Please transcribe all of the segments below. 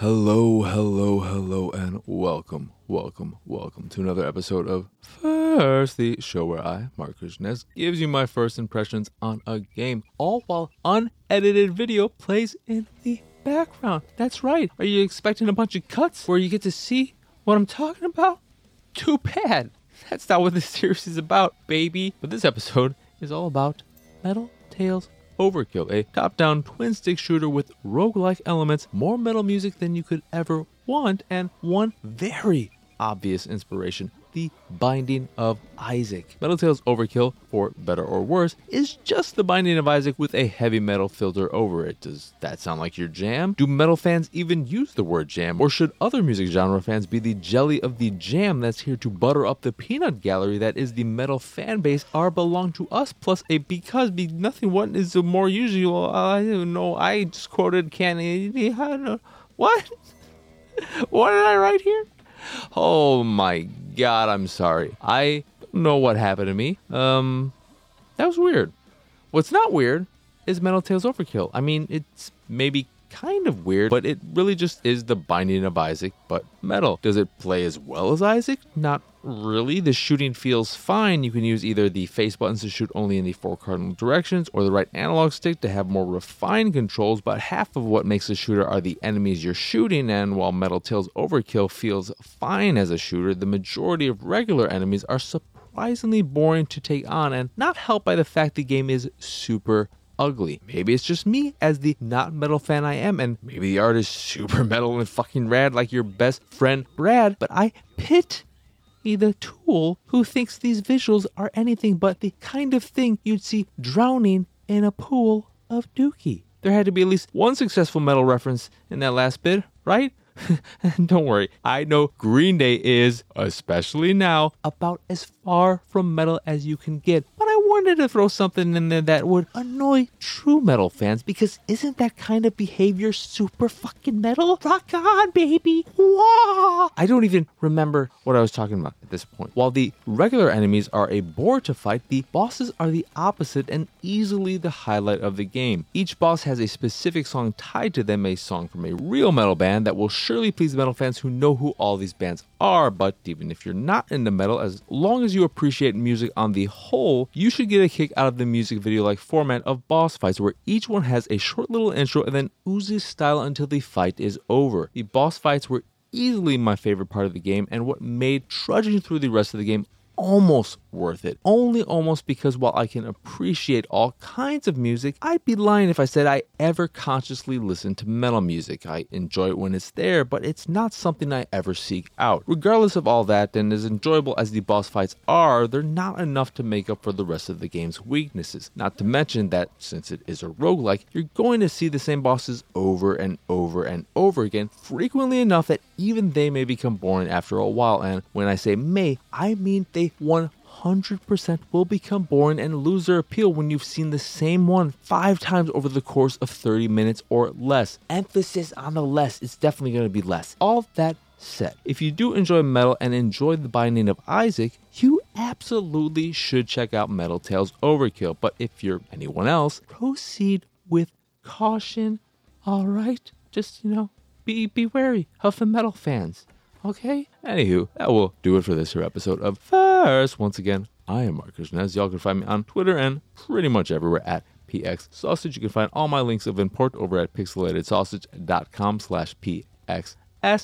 Hello, hello, hello, and welcome, welcome, welcome to another episode of First, the show where I, Mark Krishnez, gives you my first impressions on a game, all while unedited video plays in the background. That's right. Are you expecting a bunch of cuts where you get to see what I'm talking about? Too bad. That's not what this series is about, baby. But this episode is all about Metal Tales Overkill, a top down twin stick shooter with roguelike elements, more metal music than you could ever want, and one very obvious inspiration the Binding of Isaac. Metal Tales Overkill, for better or worse, is just the Binding of Isaac with a heavy metal filter over it. Does that sound like your jam? Do metal fans even use the word jam? Or should other music genre fans be the jelly of the jam that's here to butter up the peanut gallery that is the metal fan base are belong to us plus a because be nothing what is more usual I don't know I just quoted Kenny what what did I write here Oh my god, I'm sorry. I don't know what happened to me. Um, that was weird. What's not weird is Metal Tales Overkill. I mean, it's maybe kind of weird, but it really just is the binding of Isaac, but metal. Does it play as well as Isaac? Not really. The shooting feels fine. You can use either the face buttons to shoot only in the four cardinal directions or the right analog stick to have more refined controls, but half of what makes a shooter are the enemies you're shooting, and while Metal Tales Overkill feels fine as a shooter, the majority of regular enemies are surprisingly boring to take on and not helped by the fact the game is super ugly. Maybe it's just me as the not metal fan I am, and maybe the art is super metal and fucking rad like your best friend Brad, but I pit the tool who thinks these visuals are anything but the kind of thing you'd see drowning in a pool of dookie. There had to be at least one successful metal reference in that last bit, right? Don't worry, I know Green Day is, especially now, about as far from metal as you can get. But wanted to throw something in there that would annoy true metal fans because isn't that kind of behavior super fucking metal? Rock on, baby! Wah! I don't even remember what I was talking about at this point. While the regular enemies are a bore to fight, the bosses are the opposite and easily the highlight of the game. Each boss has a specific song tied to them, a song from a real metal band that will surely please metal fans who know who all these bands are. But even if you're not into metal, as long as you appreciate music on the whole, you should get a kick out of the music video like format of boss fights where each one has a short little intro and then oozes style until the fight is over. The boss fights were easily my favorite part of the game and what made trudging through the rest of the game almost worth it. Only almost because while I can appreciate all kinds of music, I'd be lying if I said I ever consciously listen to metal music. I enjoy it when it's there, but it's not something I ever seek out. Regardless of all that, and as enjoyable as the boss fights are, they're not enough to make up for the rest of the game's weaknesses. Not to mention that since it is a roguelike, you're going to see the same bosses over and over and over again, frequently enough that even they may become boring after a while. And when I say may, I mean they 100% will become boring and lose their appeal when you've seen the same one five times over the course of 30 minutes or less. Emphasis on the less, it's definitely going to be less. All that said, if you do enjoy metal and enjoy the binding of Isaac, you absolutely should check out Metal Tales Overkill. But if you're anyone else, proceed with caution. All right, just you know, be be wary of the metal fans. Okay? Anywho, that will do it for this episode of Once again, I am Mark Krishnez. Y'all can find me on Twitter and pretty much everywhere at PX Sausage. You can find all my links of import over at pixelatedsausage.com slash PXS.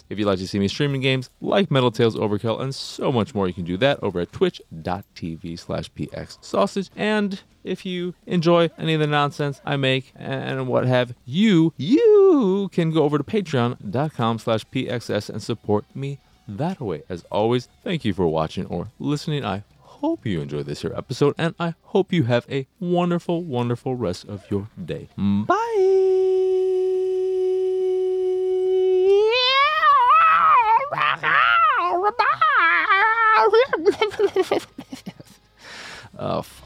If you'd like to see me streaming games like Metal Tales Overkill and so much more, you can do that over at twitch.tv slash PX Sausage. And if you enjoy any of the nonsense I make and what have you, you can go over to patreon.com slash pxs and support me that way. As always, thank you for watching or listening. I hope you enjoyed this here episode, and I hope you have a wonderful, wonderful rest of your day. Bye! oh,